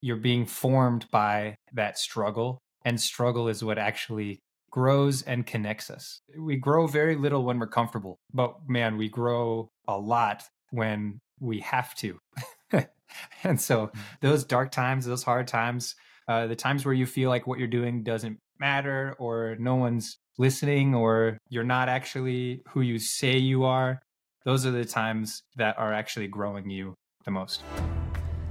you're being formed by that struggle. And struggle is what actually grows and connects us. We grow very little when we're comfortable, but man, we grow a lot when we have to. and so mm. those dark times, those hard times, uh, the times where you feel like what you're doing doesn't matter or no one's listening or you're not actually who you say you are, those are the times that are actually growing you the most.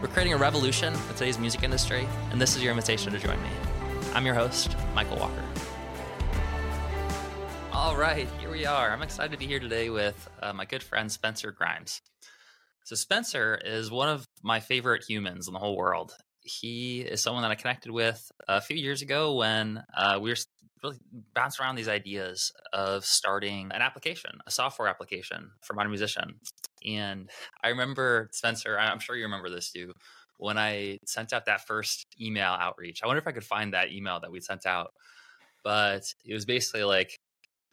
We're creating a revolution in today's music industry, and this is your invitation to join me. I'm your host, Michael Walker. All right, here we are. I'm excited to be here today with uh, my good friend Spencer Grimes. So, Spencer is one of my favorite humans in the whole world. He is someone that I connected with a few years ago when uh, we were really bouncing around these ideas of starting an application, a software application for Modern Musician. And I remember, Spencer, I'm sure you remember this too, when I sent out that first email outreach. I wonder if I could find that email that we sent out. But it was basically like,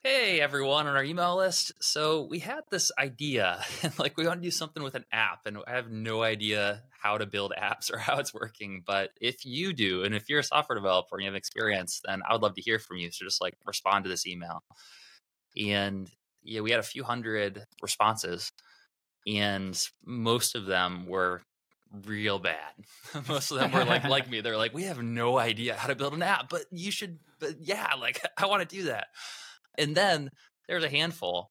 hey, everyone on our email list. So we had this idea, like we want to do something with an app, and I have no idea how to build apps or how it's working. But if you do, and if you're a software developer and you have experience, then I would love to hear from you. So just like respond to this email. And yeah, we had a few hundred responses and most of them were real bad. most of them were like like me. They're like, we have no idea how to build an app, but you should. But yeah, like I want to do that. And then there's a handful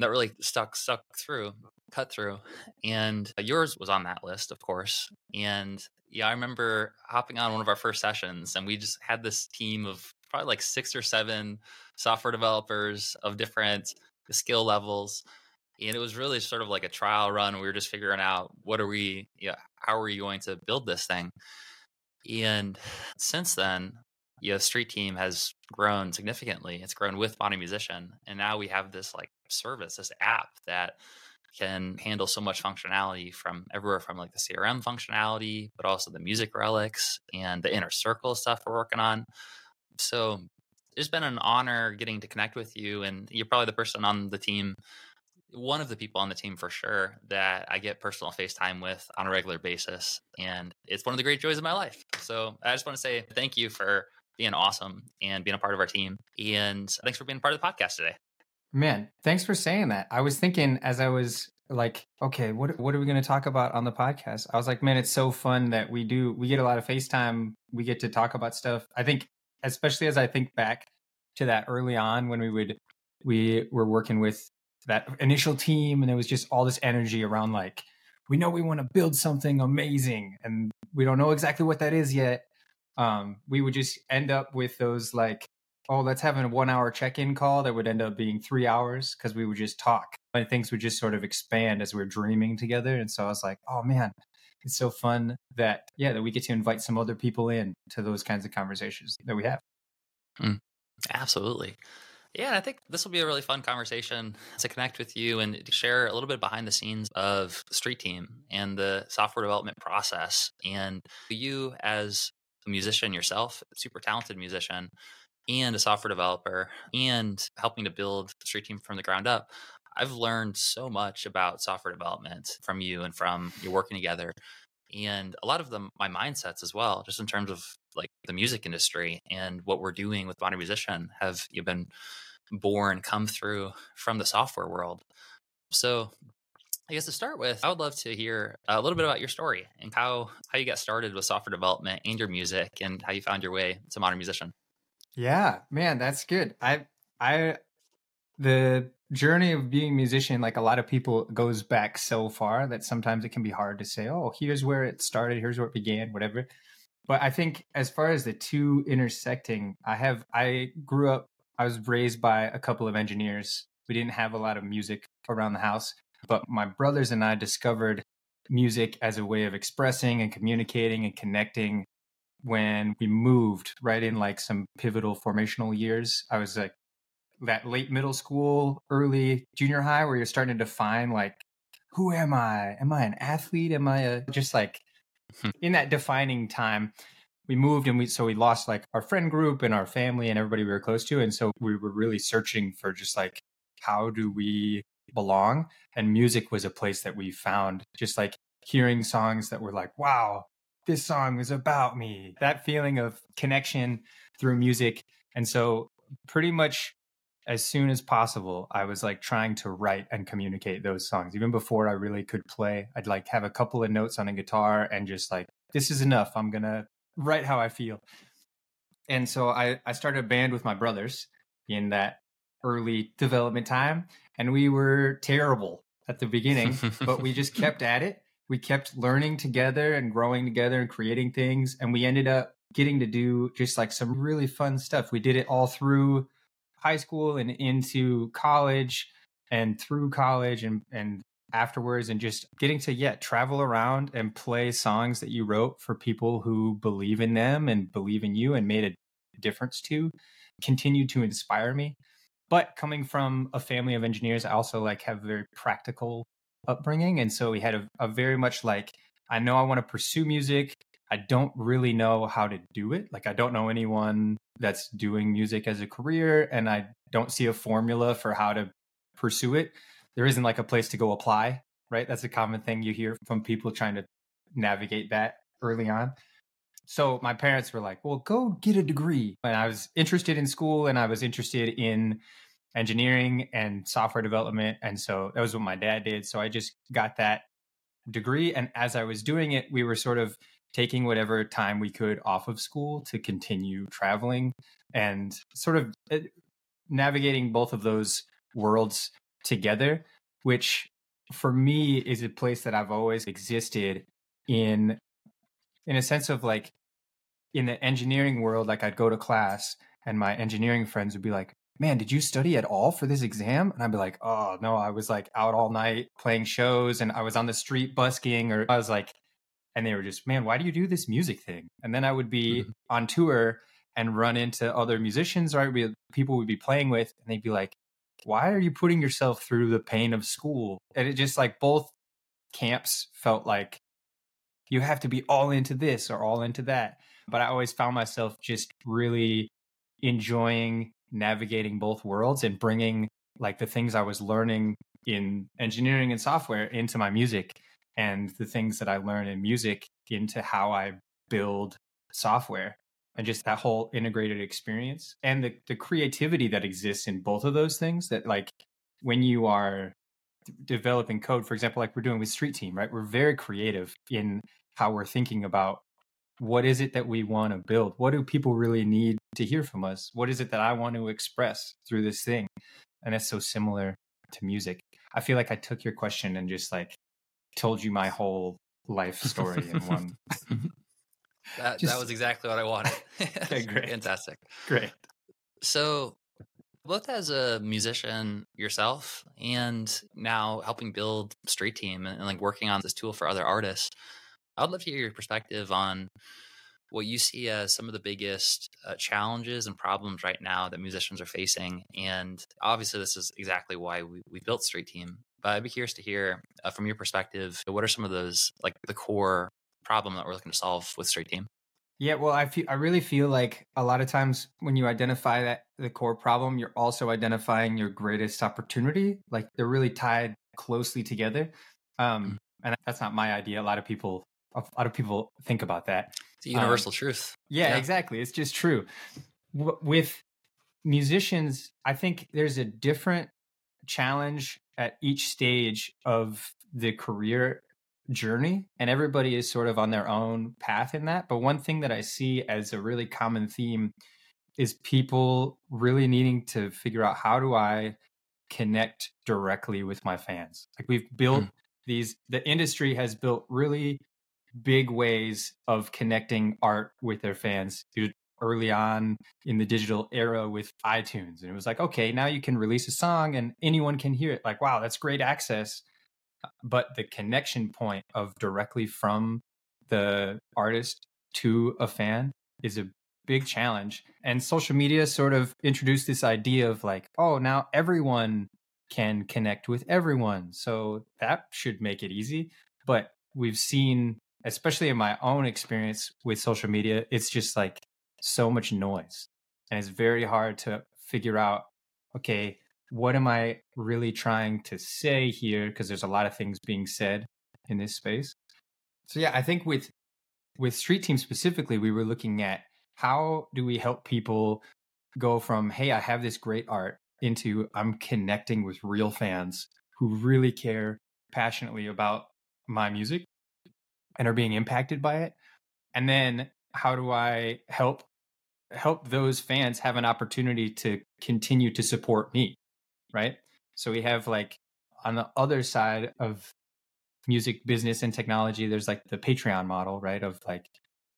that really stuck stuck through, cut through, and uh, yours was on that list, of course. And yeah, I remember hopping on one of our first sessions, and we just had this team of probably like six or seven software developers of different skill levels and it was really sort of like a trial run. We were just figuring out what are we, yeah, how are we going to build this thing? And since then, yeah, Street Team has grown significantly. It's grown with Modern Musician, and now we have this like service, this app that can handle so much functionality from everywhere from like the CRM functionality, but also the music relics and the inner circle stuff we're working on. So it's been an honor getting to connect with you, and you're probably the person on the team one of the people on the team for sure that I get personal FaceTime with on a regular basis. And it's one of the great joys of my life. So I just want to say thank you for being awesome and being a part of our team. And thanks for being part of the podcast today. Man, thanks for saying that. I was thinking as I was like, okay, what what are we going to talk about on the podcast? I was like, man, it's so fun that we do we get a lot of FaceTime. We get to talk about stuff. I think especially as I think back to that early on when we would we were working with that initial team and there was just all this energy around like we know we want to build something amazing and we don't know exactly what that is yet um, we would just end up with those like oh let's have a one hour check-in call that would end up being three hours because we would just talk and things would just sort of expand as we are dreaming together and so i was like oh man it's so fun that yeah that we get to invite some other people in to those kinds of conversations that we have. Mm, absolutely. Yeah, I think this will be a really fun conversation to connect with you and share a little bit behind the scenes of Street Team and the software development process. And you, as a musician yourself, super talented musician, and a software developer, and helping to build the Street Team from the ground up, I've learned so much about software development from you and from you working together. And a lot of them, my mindsets as well, just in terms of like the music industry and what we're doing with Modern Musician, have you been born, come through from the software world. So I guess to start with, I would love to hear a little bit about your story and how how you got started with software development and your music and how you found your way to modern musician. Yeah, man, that's good. I I the journey of being a musician like a lot of people goes back so far that sometimes it can be hard to say, "Oh, here's where it started, here's where it began, whatever." But I think as far as the two intersecting, I have I grew up I was raised by a couple of engineers. We didn't have a lot of music around the house, but my brothers and I discovered music as a way of expressing and communicating and connecting when we moved right in like some pivotal formational years. I was like that late middle school, early junior high, where you're starting to define like, who am I? Am I an athlete? Am I a just like hmm. in that defining time? We moved and we so we lost like our friend group and our family and everybody we were close to, and so we were really searching for just like how do we belong? And music was a place that we found just like hearing songs that were like, wow, this song is about me. That feeling of connection through music. And so pretty much as soon as possible, I was like trying to write and communicate those songs. Even before I really could play, I'd like have a couple of notes on a guitar and just like, this is enough. I'm going to write how I feel. And so I, I started a band with my brothers in that early development time. And we were terrible at the beginning, but we just kept at it. We kept learning together and growing together and creating things. And we ended up getting to do just like some really fun stuff. We did it all through high school and into college and through college and, and afterwards and just getting to yet yeah, travel around and play songs that you wrote for people who believe in them and believe in you and made a difference to continued to inspire me but coming from a family of engineers i also like have very practical upbringing and so we had a, a very much like i know i want to pursue music I don't really know how to do it. Like, I don't know anyone that's doing music as a career, and I don't see a formula for how to pursue it. There isn't like a place to go apply, right? That's a common thing you hear from people trying to navigate that early on. So, my parents were like, well, go get a degree. And I was interested in school and I was interested in engineering and software development. And so that was what my dad did. So, I just got that degree. And as I was doing it, we were sort of taking whatever time we could off of school to continue traveling and sort of eh, navigating both of those worlds together, which for me is a place that I've always existed in in a sense of like in the engineering world like I'd go to class and my engineering friends would be like man did you study at all for this exam and I'd be like oh no I was like out all night playing shows and I was on the street busking or I was like and they were just, man, why do you do this music thing? And then I would be mm-hmm. on tour and run into other musicians or I would be, people would be playing with, and they'd be like, why are you putting yourself through the pain of school? And it just like both camps felt like you have to be all into this or all into that. But I always found myself just really enjoying navigating both worlds and bringing like the things I was learning in engineering and software into my music and the things that I learn in music into how I build software and just that whole integrated experience and the, the creativity that exists in both of those things that like when you are developing code for example like we're doing with street team right we're very creative in how we're thinking about what is it that we want to build what do people really need to hear from us what is it that i want to express through this thing and it's so similar to music i feel like i took your question and just like told you my whole life story in one. that, Just... that was exactly what I wanted. okay, great. Fantastic. Great. So, both as a musician yourself and now helping build Street Team and, and like working on this tool for other artists, I'd love to hear your perspective on what you see as some of the biggest uh, challenges and problems right now that musicians are facing. And obviously, this is exactly why we, we built Street Team. But I'd be curious to hear uh, from your perspective, what are some of those, like the core problem that we're looking to solve with Street Team? Yeah, well, I feel I really feel like a lot of times when you identify that the core problem, you're also identifying your greatest opportunity. Like they're really tied closely together. Um, mm. and that's not my idea. A lot of people, a lot of people think about that. It's a universal um, truth. Yeah, yeah, exactly. It's just true. W- with musicians, I think there's a different challenge at each stage of the career journey and everybody is sort of on their own path in that but one thing that i see as a really common theme is people really needing to figure out how do i connect directly with my fans like we've built mm. these the industry has built really big ways of connecting art with their fans through early on in the digital era with iTunes. And it was like, okay, now you can release a song and anyone can hear it. Like, wow, that's great access. But the connection point of directly from the artist to a fan is a big challenge. And social media sort of introduced this idea of like, oh, now everyone can connect with everyone. So that should make it easy. But we've seen, especially in my own experience with social media, it's just like so much noise. And it's very hard to figure out, okay, what am I really trying to say here? Because there's a lot of things being said in this space. So yeah, I think with with Street Team specifically, we were looking at how do we help people go from hey, I have this great art into I'm connecting with real fans who really care passionately about my music and are being impacted by it. And then how do I help help those fans have an opportunity to continue to support me? Right? So we have like on the other side of music business and technology, there's like the Patreon model, right? Of like,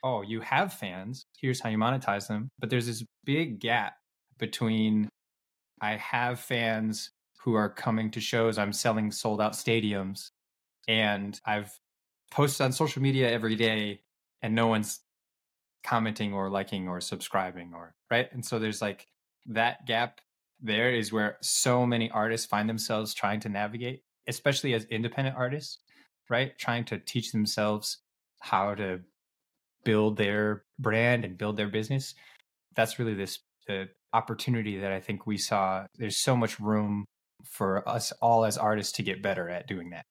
oh, you have fans, here's how you monetize them. But there's this big gap between I have fans who are coming to shows, I'm selling sold out stadiums, and I've posted on social media every day, and no one's commenting or liking or subscribing or right. And so there's like that gap there is where so many artists find themselves trying to navigate, especially as independent artists right? Trying to teach themselves how to build their brand and build their business. That's really this the opportunity that I think we saw. There's so much room for us all as artists to get better at doing that.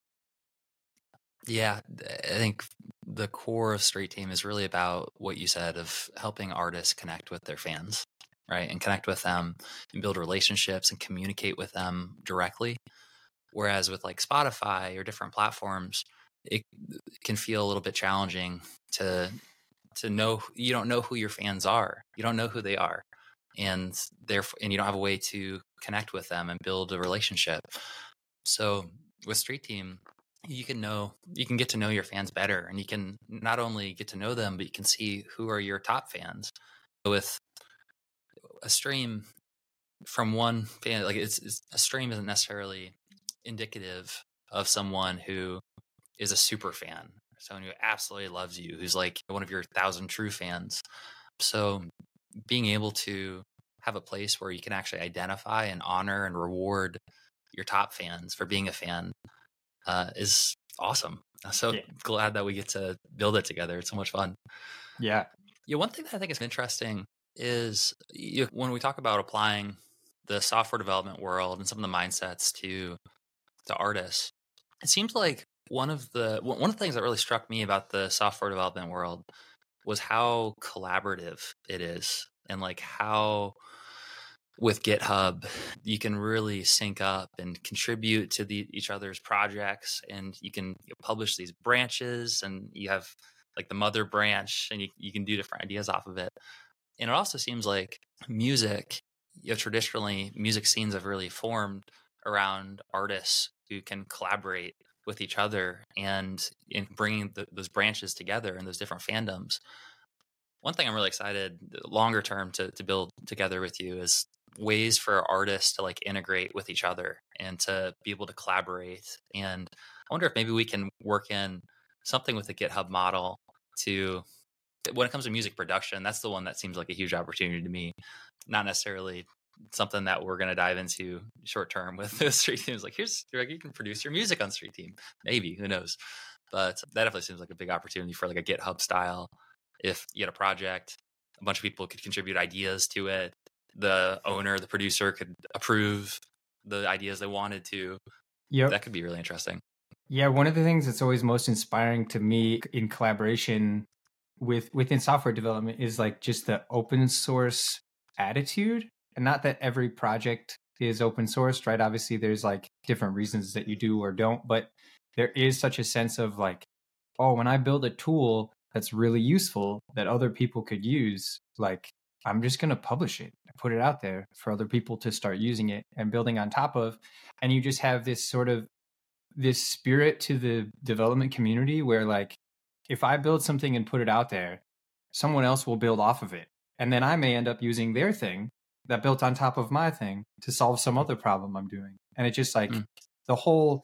Yeah, I think the core of Street Team is really about what you said of helping artists connect with their fans, right? And connect with them and build relationships and communicate with them directly. Whereas with like Spotify or different platforms, it can feel a little bit challenging to to know you don't know who your fans are. You don't know who they are. And therefore and you don't have a way to connect with them and build a relationship. So with Street Team, you can know you can get to know your fans better and you can not only get to know them, but you can see who are your top fans. With a stream from one fan like it's, it's a stream isn't necessarily indicative of someone who is a super fan, someone who absolutely loves you, who's like one of your thousand true fans. So being able to have a place where you can actually identify and honor and reward your top fans for being a fan uh, is awesome. I'm so yeah. glad that we get to build it together. It's so much fun. Yeah. Yeah. One thing that I think is interesting is you, when we talk about applying the software development world and some of the mindsets to to artists. It seems like one of the one of the things that really struck me about the software development world was how collaborative it is and like how with GitHub you can really sync up and contribute to the each other's projects and you can publish these branches and you have like the mother branch and you, you can do different ideas off of it and it also seems like music you know traditionally music scenes have really formed around artists who can collaborate with each other and in bringing the, those branches together and those different fandoms. One thing I'm really excited longer term to, to build together with you is ways for artists to like integrate with each other and to be able to collaborate. And I wonder if maybe we can work in something with the GitHub model to when it comes to music production, that's the one that seems like a huge opportunity to me. Not necessarily something that we're going to dive into short term with the street teams like here's like you can produce your music on street team. Maybe who knows? But that definitely seems like a big opportunity for like a github style if you had a project a bunch of people could contribute ideas to it the owner the producer could approve the ideas they wanted to. Yeah that could be really interesting. Yeah one of the things that's always most inspiring to me in collaboration with within software development is like just the open source attitude and not that every project is open sourced, right? Obviously, there's like different reasons that you do or don't, but there is such a sense of like, oh, when I build a tool that's really useful that other people could use, like I'm just going to publish it, put it out there for other people to start using it and building on top of. And you just have this sort of this spirit to the development community where like if I build something and put it out there, someone else will build off of it. And then I may end up using their thing that built on top of my thing to solve some other problem I'm doing. And it's just like mm. the whole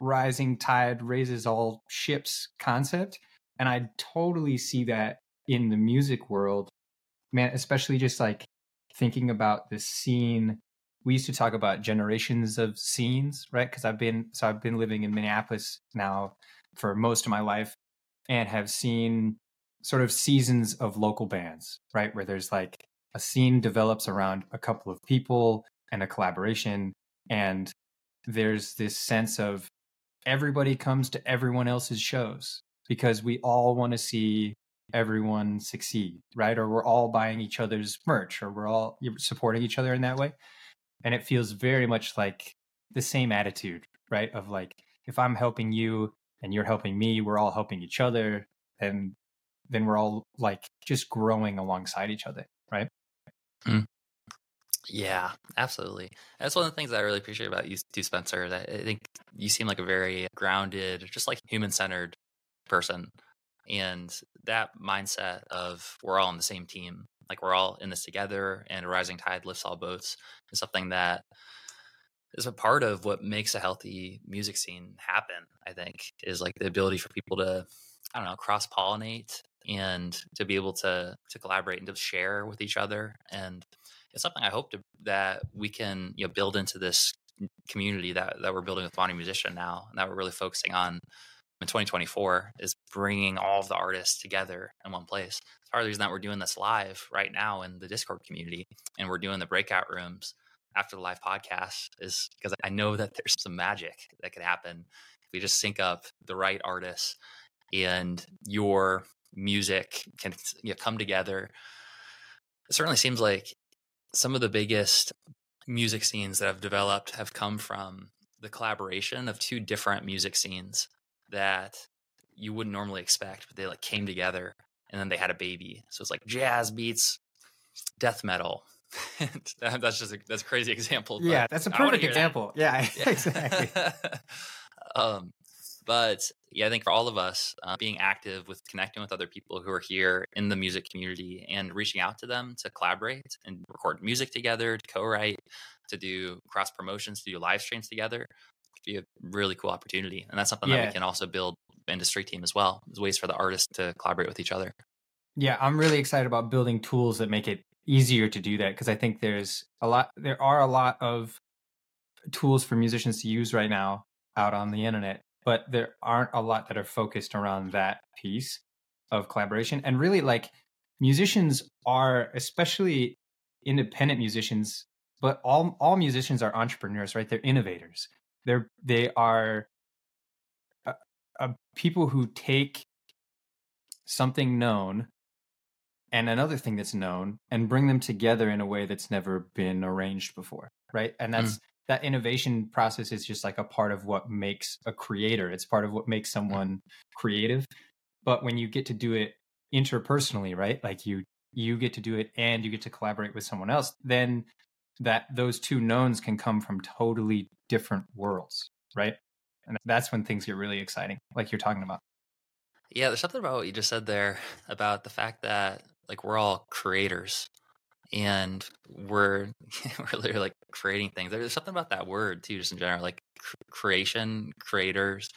rising tide raises all ships concept. And I totally see that in the music world, man, especially just like thinking about the scene. We used to talk about generations of scenes, right? Because I've been so I've been living in Minneapolis now for most of my life and have seen sort of seasons of local bands, right? Where there's like a scene develops around a couple of people and a collaboration and there's this sense of everybody comes to everyone else's shows because we all want to see everyone succeed, right? Or we're all buying each other's merch or we're all supporting each other in that way. And it feels very much like the same attitude, right? Of like, if I'm helping you and you're helping me, we're all helping each other. And then we're all like just growing alongside each other, right? Mm. Yeah, absolutely. That's one of the things that I really appreciate about you too, Spencer. That I think you seem like a very grounded, just like human centered person. And that mindset of we're all on the same team, like we're all in this together and a rising tide lifts all boats is something that is a part of what makes a healthy music scene happen, I think, is like the ability for people to, I don't know, cross pollinate and to be able to to collaborate and to share with each other. And it's something I hope to, that we can you know build into this community that that we're building with Modern Musician now, and that we're really focusing on in 2024 is bringing all of the artists together in one place. Part of the reason that we're doing this live right now in the Discord community and we're doing the breakout rooms after the live podcast is because I know that there's some magic that could happen if we just sync up the right artists and your music can you know, come together. It certainly seems like some of the biggest music scenes that have developed have come from the collaboration of two different music scenes that you wouldn't normally expect, but they like came together and then they had a baby. So it's like jazz beats death metal. that's just a, that's a crazy example. Yeah, that's a perfect example. That. Yeah, exactly. um, but yeah, I think for all of us, uh, being active with connecting with other people who are here in the music community and reaching out to them to collaborate and record music together, to co-write, to do cross promotions, to do live streams together, be a really cool opportunity. And that's something yeah. that we can also build into Street Team as well. There's ways for the artists to collaborate with each other. Yeah, I'm really excited about building tools that make it easier to do that because I think there's a lot there are a lot of tools for musicians to use right now out on the internet, but there aren't a lot that are focused around that piece of collaboration. And really like musicians are especially independent musicians, but all all musicians are entrepreneurs, right? They're innovators they're they are uh, people who take something known and another thing that's known and bring them together in a way that's never been arranged before right and that's mm. that innovation process is just like a part of what makes a creator it's part of what makes someone creative but when you get to do it interpersonally right like you you get to do it and you get to collaborate with someone else then that those two knowns can come from totally different worlds, right? And that's when things get really exciting, like you're talking about. Yeah, there's something about what you just said there about the fact that like we're all creators and we're we're literally like creating things. There's something about that word too, just in general, like cr- creation, creators.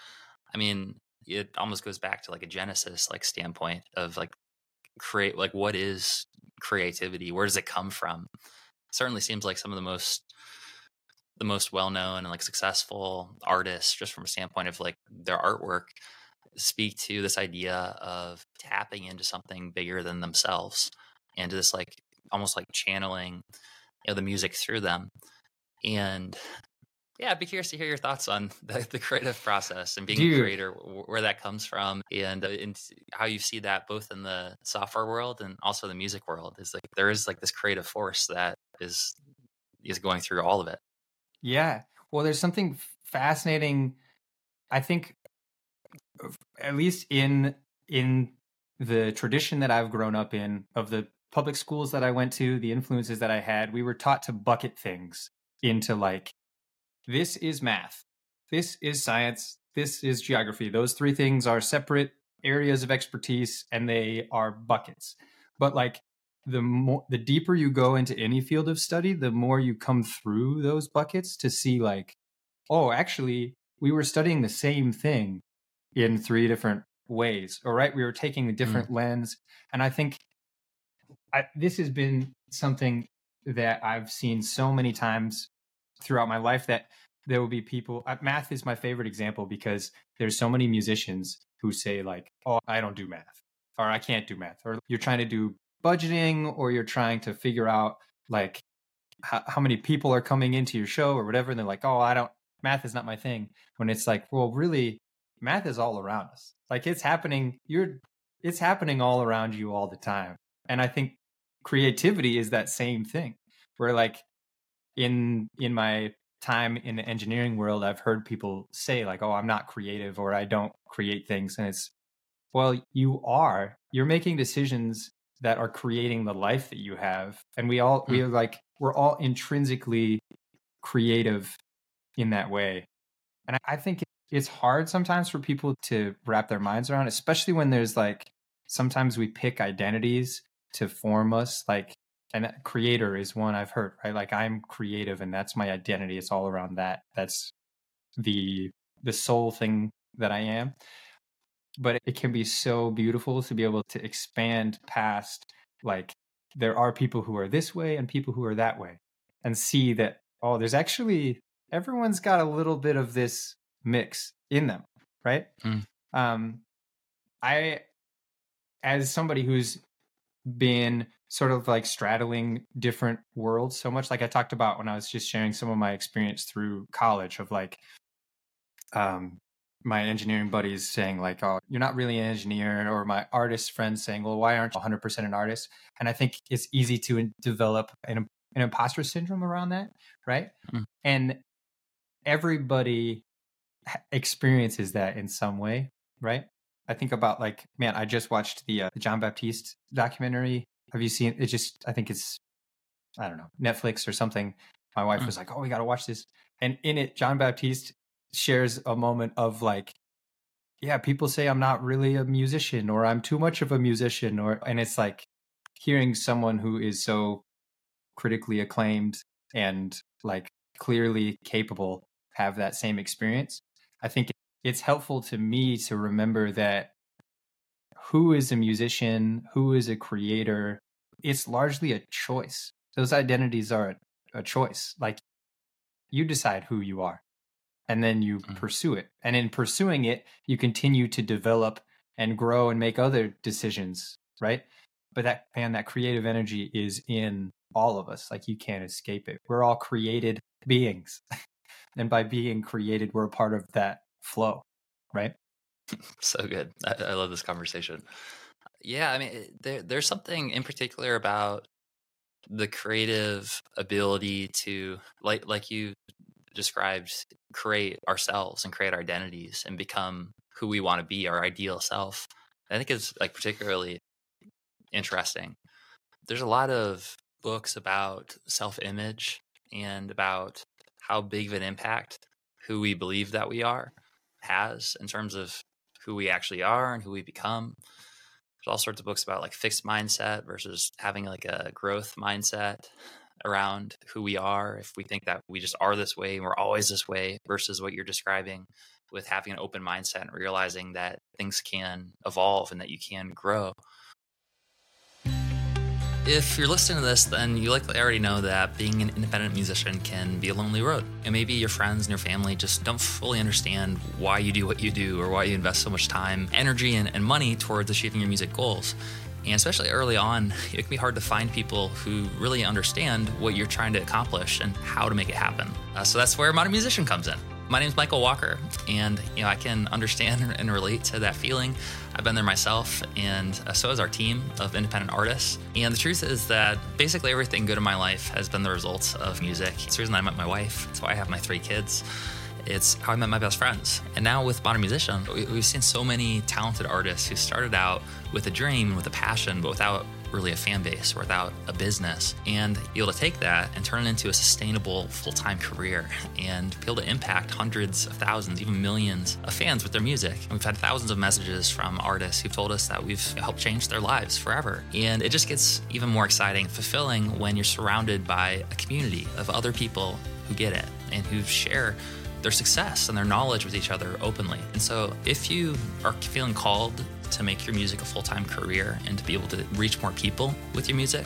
I mean, it almost goes back to like a Genesis like standpoint of like create like what is creativity? Where does it come from? certainly seems like some of the most the most well known and like successful artists, just from a standpoint of like their artwork, speak to this idea of tapping into something bigger than themselves and this like almost like channeling you know the music through them and yeah i'd be curious to hear your thoughts on the, the creative process and being Dude. a creator where that comes from and, uh, and how you see that both in the software world and also the music world is like there is like this creative force that is is going through all of it. Yeah. Well, there's something fascinating. I think, at least in in the tradition that I've grown up in, of the public schools that I went to, the influences that I had, we were taught to bucket things into like, this is math, this is science, this is geography. Those three things are separate areas of expertise, and they are buckets. But like the more the deeper you go into any field of study the more you come through those buckets to see like oh actually we were studying the same thing in three different ways, All right. We were taking a different mm. lens. And I think I, this has been something that I've seen so many times throughout my life that there will be people. Uh, math is my favorite example because there's so many musicians who say like, "Oh, I don't do math," or "I can't do math," or you're trying to do budgeting, or you're trying to figure out like how, how many people are coming into your show or whatever, and they're like, "Oh, I don't math is not my thing." When it's like, well, really, math is all around us. Like it's happening. You're it's happening all around you all the time, and I think creativity is that same thing. Where like in in my time in the engineering world, I've heard people say like, "Oh, I'm not creative," or "I don't create things," and it's well, you are. You're making decisions that are creating the life that you have, and we all we hmm. are like we're all intrinsically creative in that way, and I think it's hard sometimes for people to wrap their minds around, especially when there's like sometimes we pick identities to form us, like and creator is one I've heard, right? Like I'm creative and that's my identity. It's all around that. That's the the sole thing that I am. But it can be so beautiful to be able to expand past like there are people who are this way and people who are that way and see that oh there's actually everyone's got a little bit of this mix in them, right? Mm. Um I as somebody who's been sort of like straddling different worlds so much like i talked about when i was just sharing some of my experience through college of like um my engineering buddies saying like oh you're not really an engineer or my artist friends saying well why aren't you 100% an artist and i think it's easy to develop an, an imposter syndrome around that right mm. and everybody experiences that in some way right i think about like man i just watched the, uh, the jon batiste documentary have you seen it? Just I think it's I don't know Netflix or something. My wife mm. was like, "Oh, we got to watch this," and in it, Jon Batiste shares a moment of like, "Yeah, people say I'm not really a musician, or I'm too much of a musician," or and it's like hearing someone who is so critically acclaimed and like clearly capable have that same experience. I think it's helpful to me to remember that who is a musician, who is a creator, it's largely a choice. Those identities are a, a choice. Like you decide who you are and then you mm-hmm. pursue it. And in pursuing it, you continue to develop and grow and make other decisions, right? But that man, that creative energy is in all of us. Like you can't escape it. We're all created beings. and by being created, we're a part of that flow, right? so good. I, I, love this conversation. Yeah, I mean, eh, there, there's something in particular about the creative ability to, like, like you described, create ourselves and create our identities and become who we want to be, our ideal self. I think it's like particularly interesting. There's a lot of books about self-image and about how big of an impact who we believe that we are has in terms of who we actually are and who we become. There's all sorts of books about like fixed mindset versus having like a growth mindset around who we are. If we think that we just are this way and we're always this way versus what you're describing with having an open mindset and realizing that things can evolve and that you can grow. If you're listening to this, then you likely already know that being an independent musician can be a lonely road. And maybe your friends and your family just don't fully understand why you do what you do or why you invest so much time, energy, and, and money towards achieving your music goals. And especially early on, it can be hard to find people who really understand what you're trying to accomplish and how to make it happen. Uh, so that's where Modern Musician comes in. My name is Michael Walker, and you know I can understand and relate to that feeling. I've been there myself, and uh, so has our team of independent artists. And the truth is that basically everything good in my life has been the result of music. It's the reason I met my wife. It's why I have my three kids. It's how I met my best friends. And now with Modern Musician, we've seen so many talented artists who started out with a dream, with a passion, but without really a fan base without a business. And be able to take that and turn it into a sustainable full-time career and be able to impact hundreds of thousands even millions of fans with their music. And we've had thousands of messages from artists who've told us that we've helped change their lives forever. And it just gets even more exciting fulfilling when you're surrounded by a community of other people who get it and who share their success and their knowledge with each other openly. And so, if you are feeling called to make your music a full time career and to be able to reach more people with your music,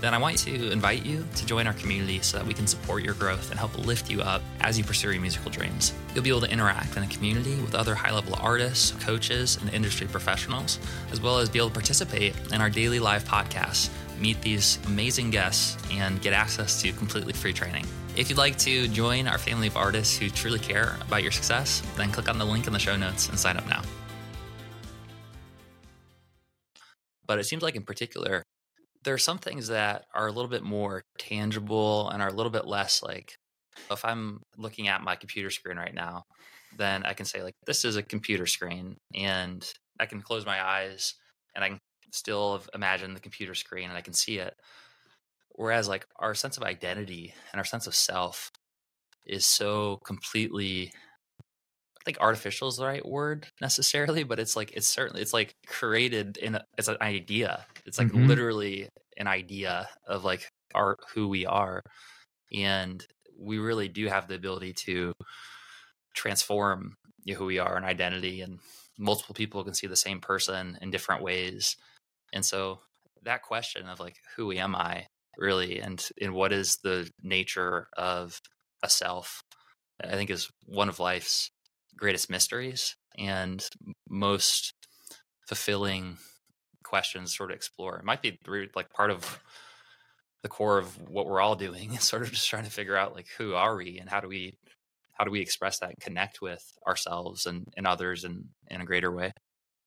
then I want to invite you to join our community so that we can support your growth and help lift you up as you pursue your musical dreams. You'll be able to interact in a community with other high level artists, coaches, and industry professionals, as well as be able to participate in our daily live podcasts, meet these amazing guests, and get access to completely free training. If you'd like to join our family of artists who truly care about your success, then click on the link in the show notes and sign up now. But it seems like, in particular, there are some things that are a little bit more tangible and are a little bit less like if I'm looking at my computer screen right now, then I can say like this is a computer screen and I can close my eyes and I can still imagine the computer screen and I can see it. Whereas like our sense of identity and our sense of self is so completely think artificial is the right word necessarily, but it's like it's certainly it's like created in a, it's an idea. It's like Mhm. literally an idea of like our who we are, and we really do have the ability to transform you know, who we are and identity, and multiple people can see the same person in different ways. And so that question of like who am I really, and and what is the nature of a self, I think is one of life's greatest mysteries and most fulfilling questions sort of explore. It might be like part of the core of what we're all doing is sort of just trying to figure out like who are we and how do we how do we express that and connect with ourselves and, and others in, in a greater way.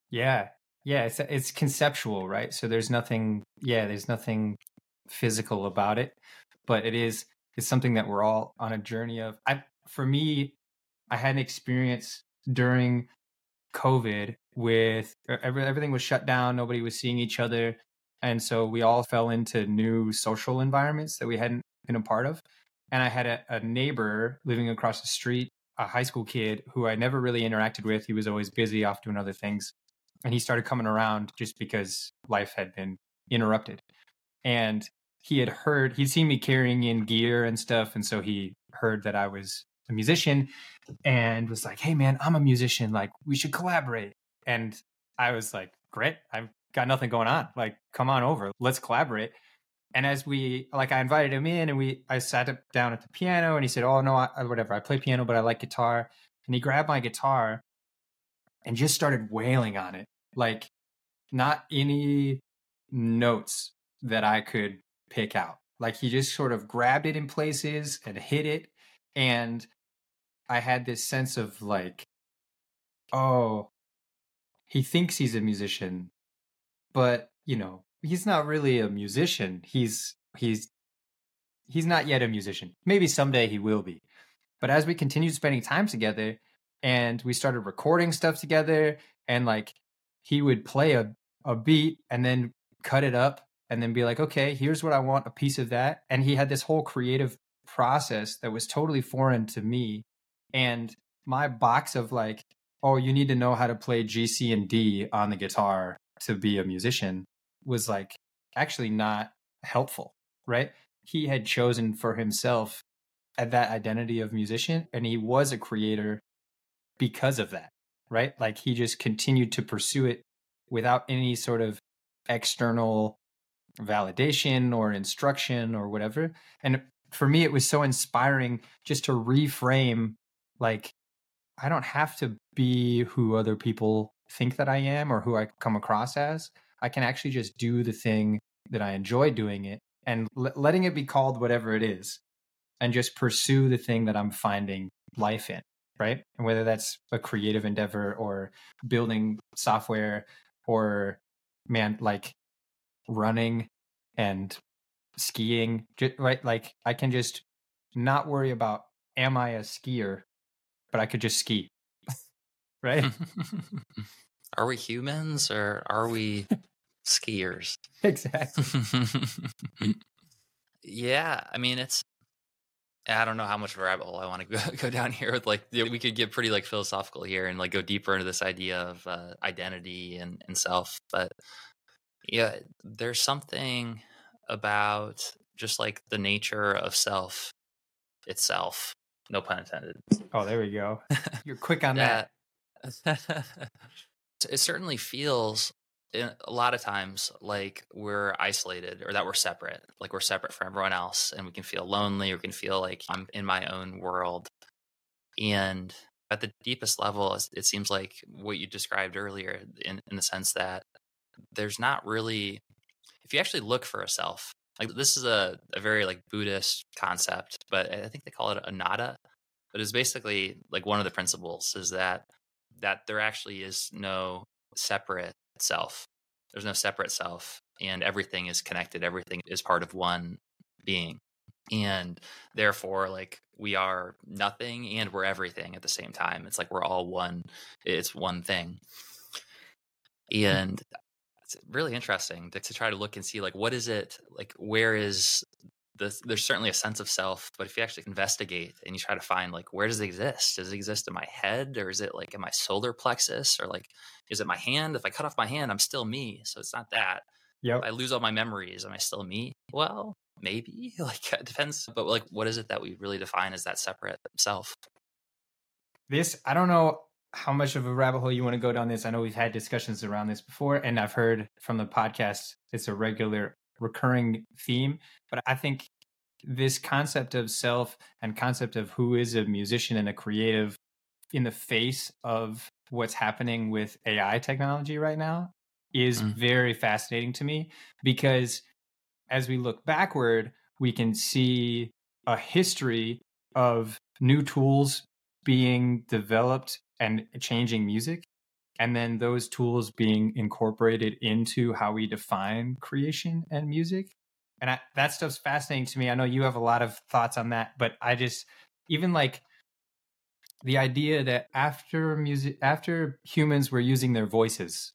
Yeah. Yeah, it's it's conceptual, right? So there's nothing yeah, there's nothing physical about it, but it is it's something that we're all on a journey of. I for me, I had an experience during COVID with every, everything was shut down, nobody was seeing each other, and so we all fell into new social environments that we hadn't been a part of. And I had a, a neighbor living across the street, a high school kid who I never really interacted with. He was always busy off doing other things and he started coming around just because life had been interrupted and he had heard he'd seen me carrying in gear and stuff and so he heard that i was a musician and was like hey man i'm a musician like we should collaborate and i was like great i've got nothing going on like come on over let's collaborate and as we like i invited him in and we i sat down at the piano and he said oh no I, whatever i play piano but i like guitar and he grabbed my guitar and just started wailing on it like not any notes that I could pick out. Like he just sort of grabbed it in places and hit it. And I had this sense of like, oh, he thinks he's a musician, but you know, he's not really a musician. He's he's he's not yet a musician. Maybe someday he will be. But as we continued spending time together and we started recording stuff together and like he would play a, a beat and then cut it up and then be like, okay, here's what I want, a piece of that. And he had this whole creative process that was totally foreign to me. And my box of like, oh, you need to know how to play G, C, and D on the guitar to be a musician was like actually not helpful, right? He had chosen for himself that identity of musician and he was a creator because of that, right? Like he just continued to pursue it without any sort of external validation or instruction or whatever. And for me, it was so inspiring just to reframe like, I don't have to be who other people think that I am or who I come across as. I can actually just do the thing that I enjoy doing it and l- letting it be called whatever it is and just pursue the thing that I'm finding life in, right? And whether that's a creative endeavor or building software or man like running and skiing, right? Like I can just not worry about am I a skier, but I could just ski. right? are we humans or are we skiers? exactly. yeah, I mean it's I don't know how much of a rabbit hole I want to go, go down here with like we could get pretty like philosophical here and like go deeper into this idea of uh, identity and, and self. But yeah, there's something about just like the nature of self itself No pun intended. Oh, there we go. You're quick on that. it certainly feels a lot of times like we're isolated or that we're separate, like we're separate from everyone else, and we can feel lonely. Or we can feel like I'm in my own world. And at the deepest level, it seems like what you described earlier, in, in the sense that there's not really, if you actually look for a self, like this is a, a very like Buddhist concept, but I think they call it anatta. But it's basically like one of the principles is that that there actually is no separate self. There's no separate self, and everything is connected. Everything is part of one being. And therefore, like we are nothing and we're everything at the same time. It's like we're all one, it's one thing. Hmm. And it's really interesting to, to try to look and see like what is it like where is the there's certainly a sense of self, but if you actually investigate and you try to find like where does it exist? Does it exist in my head or is it like in my solar plexus or like is it my hand? If I cut off my hand, I'm still me. So it's not that. Yeah. I lose all my memories. Am I still me? Well, maybe. Like it depends. But like what is it that we really define as that separate self? This I don't know how much of a rabbit hole you want to go down this. I know we've had discussions around this before, and I've heard from the podcast it's a regular recurring theme. But I think this concept of self and concept of who is a musician and a creative in the face of what's happening with AI technology right now is mm. very fascinating to me because as we look backward, we can see a history of new tools being developed and changing music and then those tools being incorporated into how we define creation and music. And I, that stuff's fascinating to me. I know you have a lot of thoughts on that but i just even like the idea that after music after humans were using their voices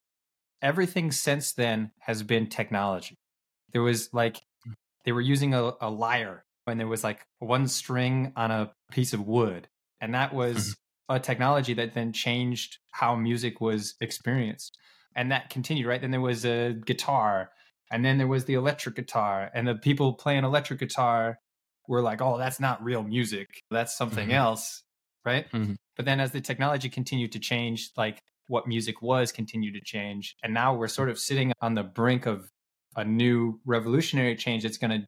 everything since then has been technology. There was like they were using a, a lyre and there was like one string on a piece of wood and that was mm-hmm a technology that then changed how music was experienced. And that continued, right? Then there was a guitar, and then there was the electric guitar, and the people playing electric guitar were like, oh, that's not real music. That's something mm-hmm. else, right? Mm-hmm. But then as the technology continued to change, like what music was continued to change. And now we're sort of sitting on the brink of a new revolutionary change that's going to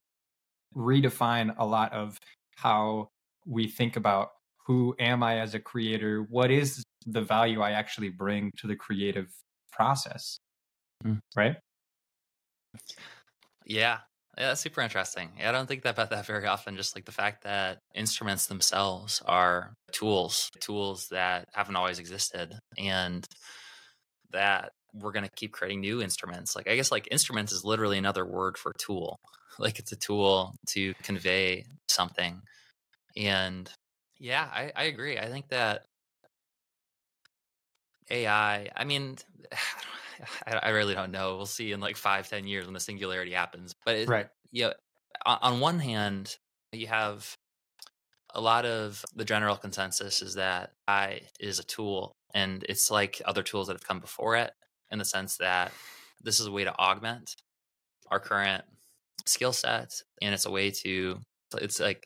redefine a lot of how we think about who am I as a creator? What is the value I actually bring to the creative process? Mm. Right? Yeah. Yeah, that's super interesting. Yeah, I don't think about that very often. Just like the fact that instruments themselves are tools, tools that haven't always existed, and that we're going to keep creating new instruments. Like, I guess, like instruments is literally another word for tool. Like, it's a tool to convey something. And yeah, I, I agree. I think that AI, I mean, I, I really don't know. We'll see in like five, ten years when the singularity happens. But it, right, yeah. You know, on, on one hand, you have a lot of the general consensus is that AI is a tool, and it's like other tools that have come before it, in the sense that this is a way to augment our current skill sets, and it's a way to. It's like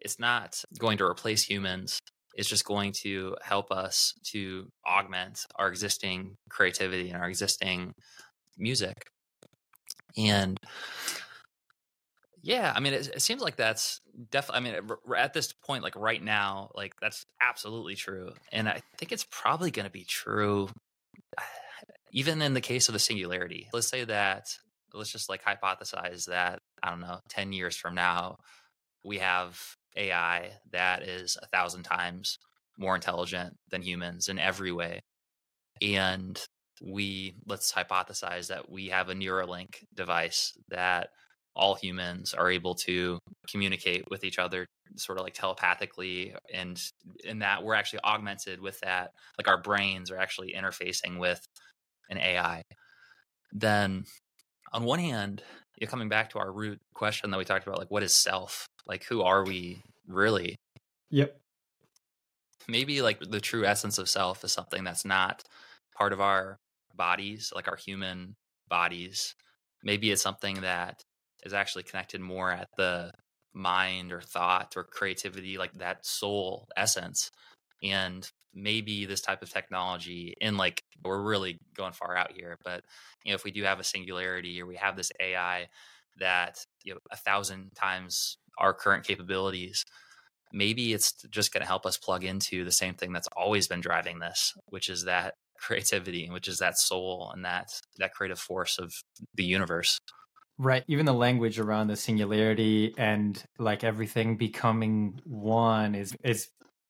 it's not going to replace humans. It's just going to help us to augment our existing creativity and our existing music. And yeah, I mean, it, it seems like that's definitely, I mean, at this point, like right now, like that's absolutely true. And I think it's probably going to be true even in the case of the singularity. Let's say that, let's just like hypothesize that, I don't know, 10 years from now, we have AI that is a thousand times more intelligent than humans in every way. And we let's hypothesize that we have a Neuralink device that all humans are able to communicate with each other sort of like telepathically and in that we're actually augmented with that like our brains are actually interfacing with an AI then on one hand you're coming back to our root question that we talked about like what is self? Like who are we really? Yep. Maybe like the true essence of self is something that's not part of our bodies like our human bodies. Maybe it's something that is actually connected more at the mind or thought or creativity, like that soul essence. And maybe this type of technology, and like we're really going far out here, but you know, if we do have a singularity or we have this AI that you know a thousand times our current capabilities, maybe it's just going to help us plug into the same thing that's always been driving this, which is that creativity, which is that soul and that that creative force of the universe. Right. Even the language around the singularity and like everything becoming one is is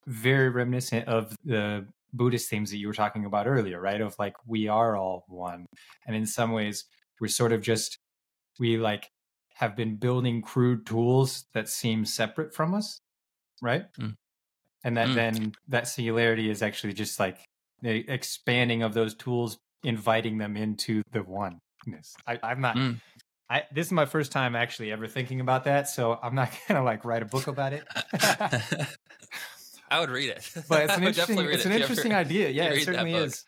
very reminiscent of the Buddhist themes that you were talking about earlier, right? Of like we are all one. And in some ways we're sort of just we like have been building crude tools that seem separate from us, right? Mm. And that mm. then that singularity is actually just like the expanding of those tools, inviting them into the oneness. I, I'm not mm. I, this is my first time actually ever thinking about that, so I'm not gonna like write a book about it. I would read it, but it's an interesting, it's an interesting ever, idea. Yeah, it certainly is.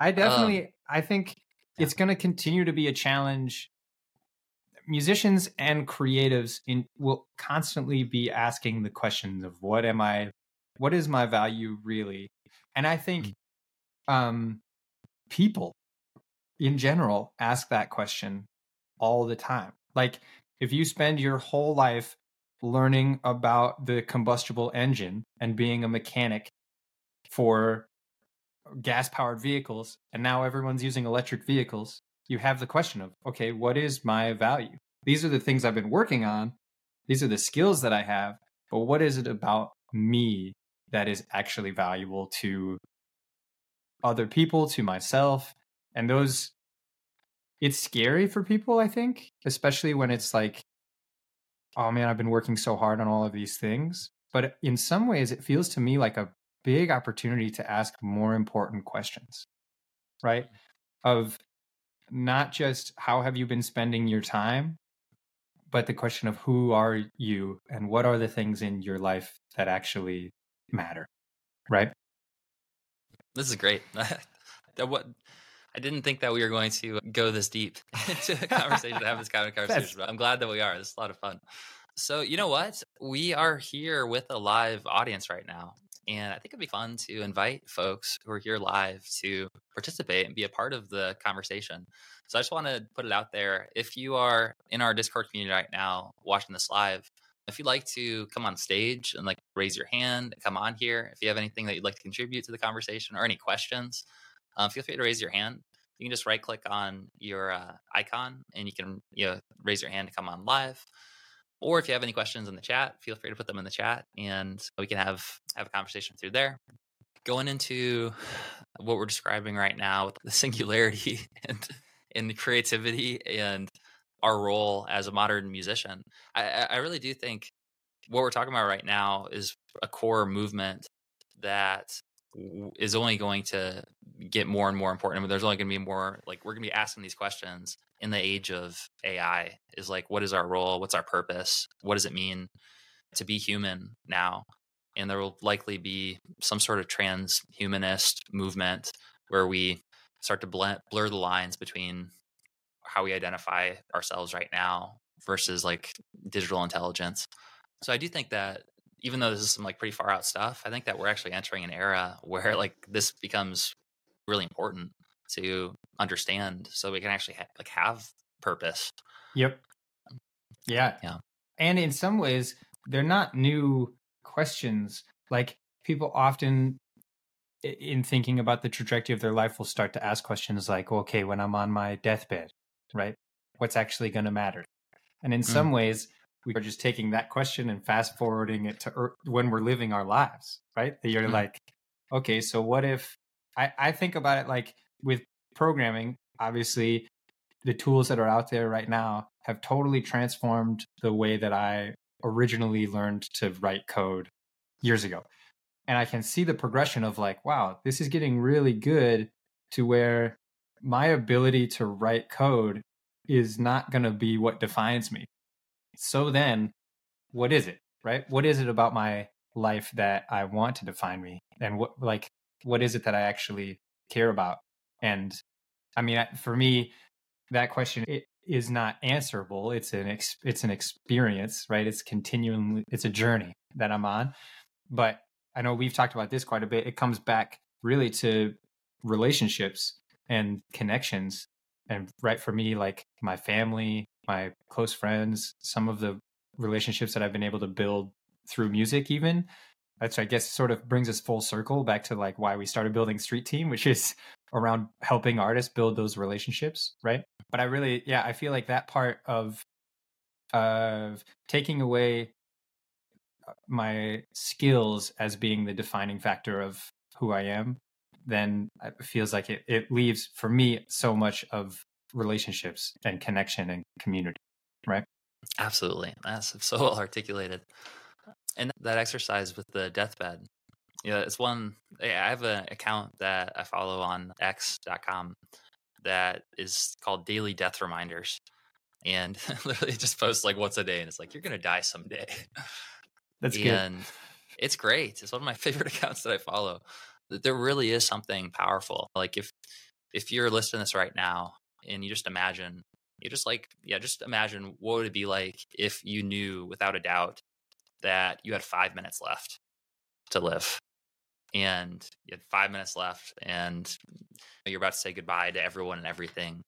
I definitely, um, I think yeah. it's going to continue to be a challenge. Musicians and creatives in, will constantly be asking the questions of what am I, what is my value really, and I think mm-hmm. um, people in general ask that question all the time. Like if you spend your whole life learning about the combustible engine and being a mechanic for gas powered vehicles and now everyone's using electric vehicles, you have the question of, okay, what is my value? These are the things I've been working on. These are the skills that I have, but what is it about me that is actually valuable to other people, to myself? And those it's scary for people, I think, especially when it's like, oh man, I've been working so hard on all of these things. But in some ways, it feels to me like a big opportunity to ask more important questions, right? Mm-hmm. Of not just how have you been spending your time, but the question of who are you and what are the things in your life that actually matter, right? This is great. what I didn't think that we were going to go this deep into a conversation, have this kind of conversation, but I'm glad that we are. This is a lot of fun. So, you know what? We are here with a live audience right now. And I think it'd be fun to invite folks who are here live to participate and be a part of the conversation. So I just want to put it out there. If you are in our Discord community right now watching this live, if you'd like to come on stage and like raise your hand, and come on here. If you have anything that you'd like to contribute to the conversation or any questions, um, feel free to raise your hand you can just right click on your uh, icon and you can you know raise your hand to come on live. Or if you have any questions in the chat feel free to put them in the chat and we can have have a conversation through there. Going into what we're describing right now with the singularity and and creativity and our role as a modern musician I, I really do think what we're talking about right now is a core movement that is only going to get more and more important. I mean, there's only going to be more like we're going to be asking these questions in the age of AI. Is like, what is our role? What's our purpose? What does it mean to be human now? And there will likely be some sort of transhumanist movement where we start to blend, blur the lines between how we identify ourselves right now versus like digital intelligence. So I do think that even though this is some like pretty far out stuff, I think that we're actually entering an era where like this becomes really important to understand so we can actually ha- like have purpose. Yep. Yeah. Yeah. And in some ways they're not new questions. Like people often in thinking about the trajectory of their life will start to ask questions like, okay, when I'm on my deathbed, right? What's actually going to matter? And in mm. some ways, we are just taking that question and fast forwarding it to er- when we're living our lives, right? That you're mm-hmm. like, okay, so what if I, I think about it like with programming, obviously the tools that are out there right now have totally transformed the way that I originally learned to write code years ago. And I can see the progression of like, wow, this is getting really good to where my ability to write code is not going to be what defines me so then what is it right what is it about my life that i want to define me and what like what is it that i actually care about and i mean for me that question it, is not answerable. It's an ex, it's an experience, right? It's continually it's a journey that I'm on. But I know we've talked about this quite a bit. It comes back really to relationships and connections. And right for me, like my family, my close friends, some of the relationships that I've been able to build through music, even. That's I guess sort of brings us full circle back to like why we started building Street Team, which is around helping artists build those relationships, right? But I really, yeah, I feel like that part of of taking away uh, my skills as being the defining factor of who I am, then it feels like it, it leaves for me so much of relationships and connection and community, right? Absolutely. That's so well articulated. And that exercise with the deathbed, yeah, it's one. I have an account that I follow on X.com that is called Daily Death Reminders, and literally just posts like once a day, and it's like you're gonna die someday. That's and good. it's great. It's one of my favorite accounts that I follow. There really is something powerful. Like if if you're listening to this right now and you just imagine, you just like yeah, just imagine what would it be like if you knew without a doubt that you had five minutes left to live and you had five minutes left and you're about to say goodbye to everyone and everything.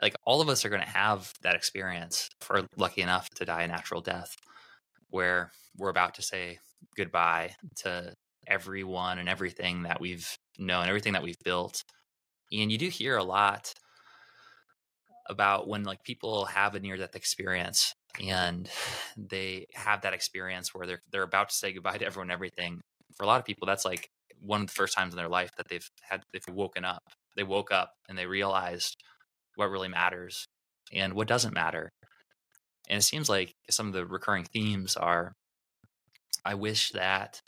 Like all of us are going to have that experience we're lucky enough to die a natural death where we're about to say goodbye to everyone and everything that we've known everything that we've built and you do hear a lot about when like people have a near death experience and they have that experience where they're they're about to say goodbye to everyone and everything. For a lot of people that's like one of the first times in their life that they've had they've woken up. They woke up and they realized what really matters and what doesn't matter. And it seems like some of the recurring themes are i wish that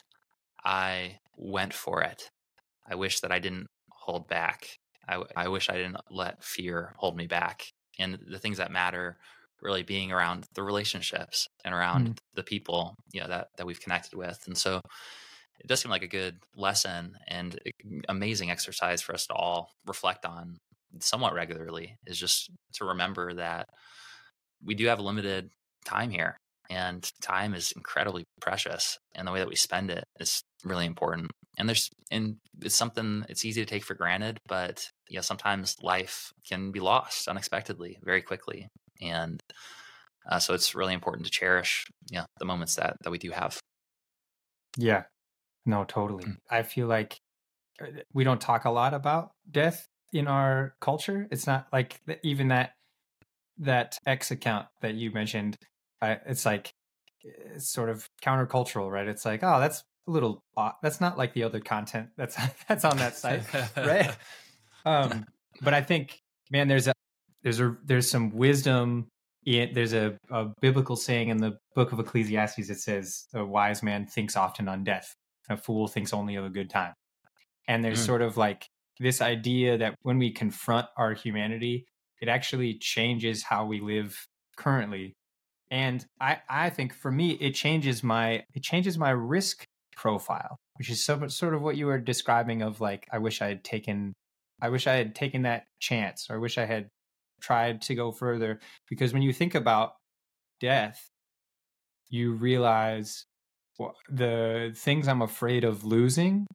i went for it. I wish that i didn't hold back I, I wish I didn't let fear hold me back. And the things that matter really being around the relationships and around mm. the people, you know, that, that we've connected with. And so it does seem like a good lesson and amazing exercise for us to all reflect on somewhat regularly is just to remember that we do have limited time here and time is incredibly precious and the way that we spend it is really important. And there's and it's something it's easy to take for granted but yeah sometimes life can be lost unexpectedly very quickly. And uh, so it's really important to cherish yeah the moments that that we do have. Yeah. No totally. Mm. i feel like uh, we don't talk a lot about death in our culture. It's not like even that that x account that you mentioned I, it's like it's sort of countercultural right? It's like oh that's a little that's not like the other content that's that's on that site right? Um but i think man there's a there's a there's some wisdom in, there's a, a biblical saying in the book of ecclesiastes that says a wise man thinks often on death a fool thinks only of a good time. And there's mm. sort of like this idea that when we confront our humanity it actually changes how we live currently and i i think for me it changes my it changes my risk profile, which is so, sort of what you were describing of like, I wish I had taken, I wish I had taken that chance, or I wish I had tried to go further. Because when you think about death, you realize well, the things I'm afraid of losing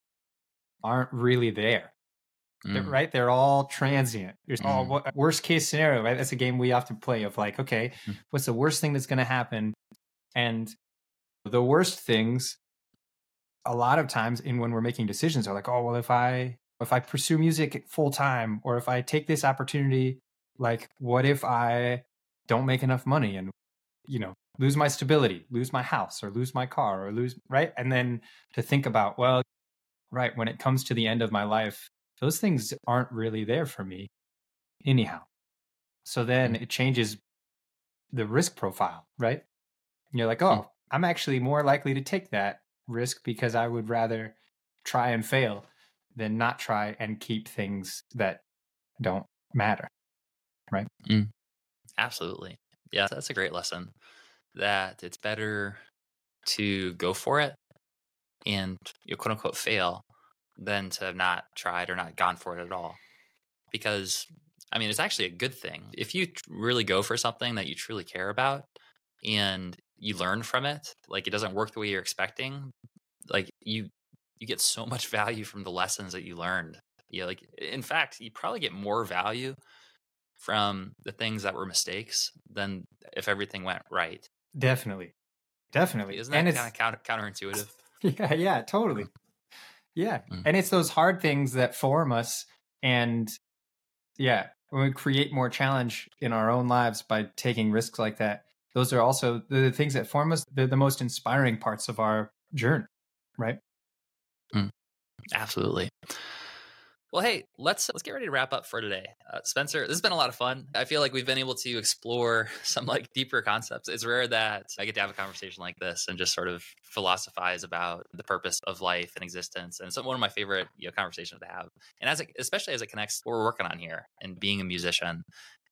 aren't really there. Mm. right? They're all transient. There's mm. all worst case scenario, right? That's a game we often play of like, okay, mm. what's the worst thing that's going to happen? And the worst things a lot of times in when we're making decisions are like, oh well, if I if I pursue music full time or if I take this opportunity, like what if I don't make enough money and you know lose my stability, lose my house or lose my car or lose right? And then to think about, well, right, when it comes to the end of my life, those things aren't really there for me anyhow. So then mm-hmm. it changes the risk profile, right? And you're like, hmm. oh, I'm actually more likely to take that risk because I would rather try and fail than not try and keep things that don't matter. Right? Mm. Absolutely. Yeah, that's a great lesson that it's better to go for it and you quote unquote fail than to have not tried or not gone for it at all. Because I mean, it's actually a good thing. If you really go for something that you truly care about and you learn from it, like it doesn't work the way you're expecting, like you you get so much value from the lessons that you learned. Yeah, like in fact, you probably get more value from the things that were mistakes than if everything went right. Definitely. Definitely. Isn't that and kind of counter, counterintuitive? Yeah, yeah, totally. Yeah. Mm. And it's those hard things that form us and yeah, when we create more challenge in our own lives by taking risks like that, those are also the things that form us. They're the most inspiring parts of our journey, right? Mm. Absolutely. Well, hey, let's let's get ready to wrap up for today. Uh, Spencer, this has been a lot of fun. I feel like we've been able to explore some like deeper concepts. It's rare that I get to have a conversation like this and just sort of philosophize about the purpose of life and existence. And it's one of my favorite you know, conversations to have. And as it, especially as it connects what we're working on here and being a musician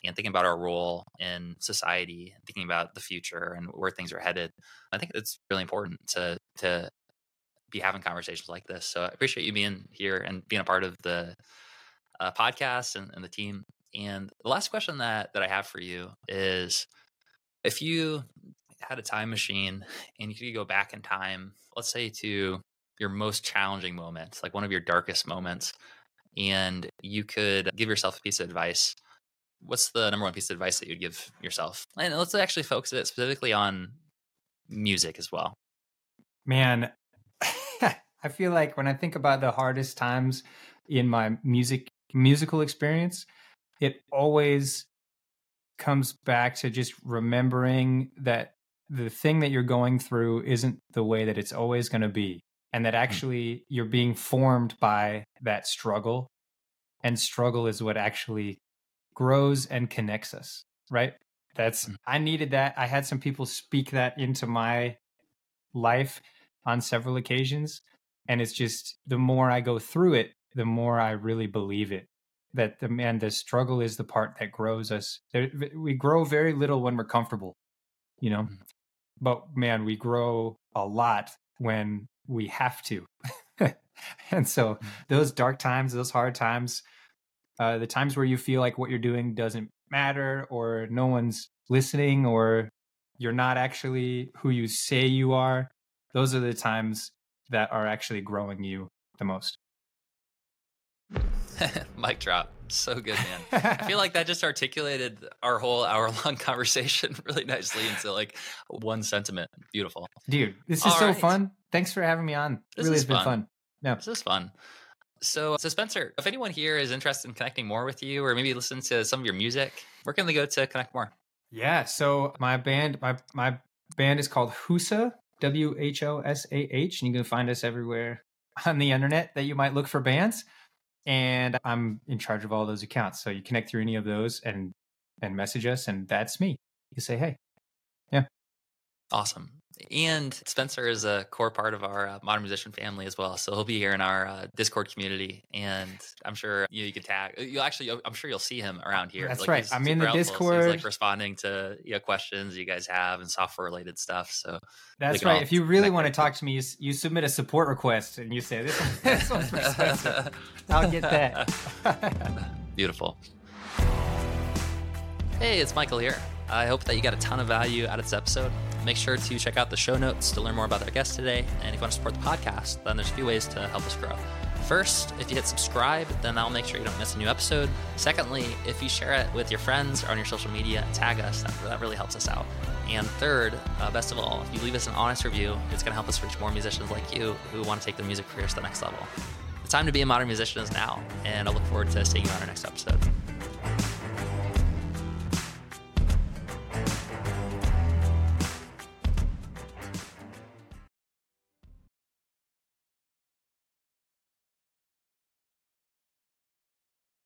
and thinking about our role in society, thinking about the future and where things are headed. I think it's really important to to be having conversations like this. So I appreciate you being here and being a part of the uh, podcast and, and the team. And the last question that that I have for you is, if you had a time machine and you could go back in time, let's say to your most challenging moments, like one of your darkest moments, and you could give yourself a piece of advice, what's the number one piece of advice that you'd give yourself? And let's actually focus it specifically on music as well. Man, I feel like when I think about the hardest times in my music musical experience, it always comes back to just remembering that the thing that you're going through isn't the way that it's always going to be and that hmm. actually you're being formed by that struggle and struggle is what actually grows and connects us right that's hmm. i needed that i had some people speak that into my life on several occasions and it's just the more i go through it the more i really believe it that the man the struggle is the part that grows us there, we grow very little when we're comfortable you know mm-hmm. but man we grow a lot when we have to and so mm-hmm. those dark times those hard times uh, the times where you feel like what you're doing doesn't matter or no one's listening or you're not actually who you say you are those are the times that are actually growing you the most. Mic drop. So good, man. I feel like that just articulated our whole hour long conversation really nicely into like one sentiment. Beautiful. Dude, this is All so right. fun. Thanks for having me on. This really has fun. been fun. Yeah. This is fun. So, so Spencer, if anyone here is interested in connecting more with you or maybe listen to some of your music, where can they go to connect more? Yeah, so my band, my my band is called Whosah, W H O S A H, and you can find us everywhere on the internet that you might look for bands. And I'm in charge of all those accounts. So you connect through any of those and and message us, and that's me. You say, hey, yeah, awesome. And Spencer is a core part of our uh, modern musician family as well. So he'll be here in our uh, Discord community, and I'm sure you, know, you could tag. You actually, I'm sure you'll see him around here. That's like, right. I'm in the Discord. So he's like responding to you know, questions you guys have and software related stuff. So that's right. If you really want to talk to me, you, you, submit a support request and you say this, one, this one's for Spencer. I'll get that. Beautiful. Hey, it's Michael here. I hope that you got a ton of value out of this episode. Make sure to check out the show notes to learn more about our guest today. And if you want to support the podcast, then there's a few ways to help us grow. First, if you hit subscribe, then that'll make sure you don't miss a new episode. Secondly, if you share it with your friends or on your social media, tag us. That, that really helps us out. And third, uh, best of all, if you leave us an honest review, it's going to help us reach more musicians like you who want to take their music careers to the next level. The time to be a modern musician is now, and I look forward to seeing you on our next episode.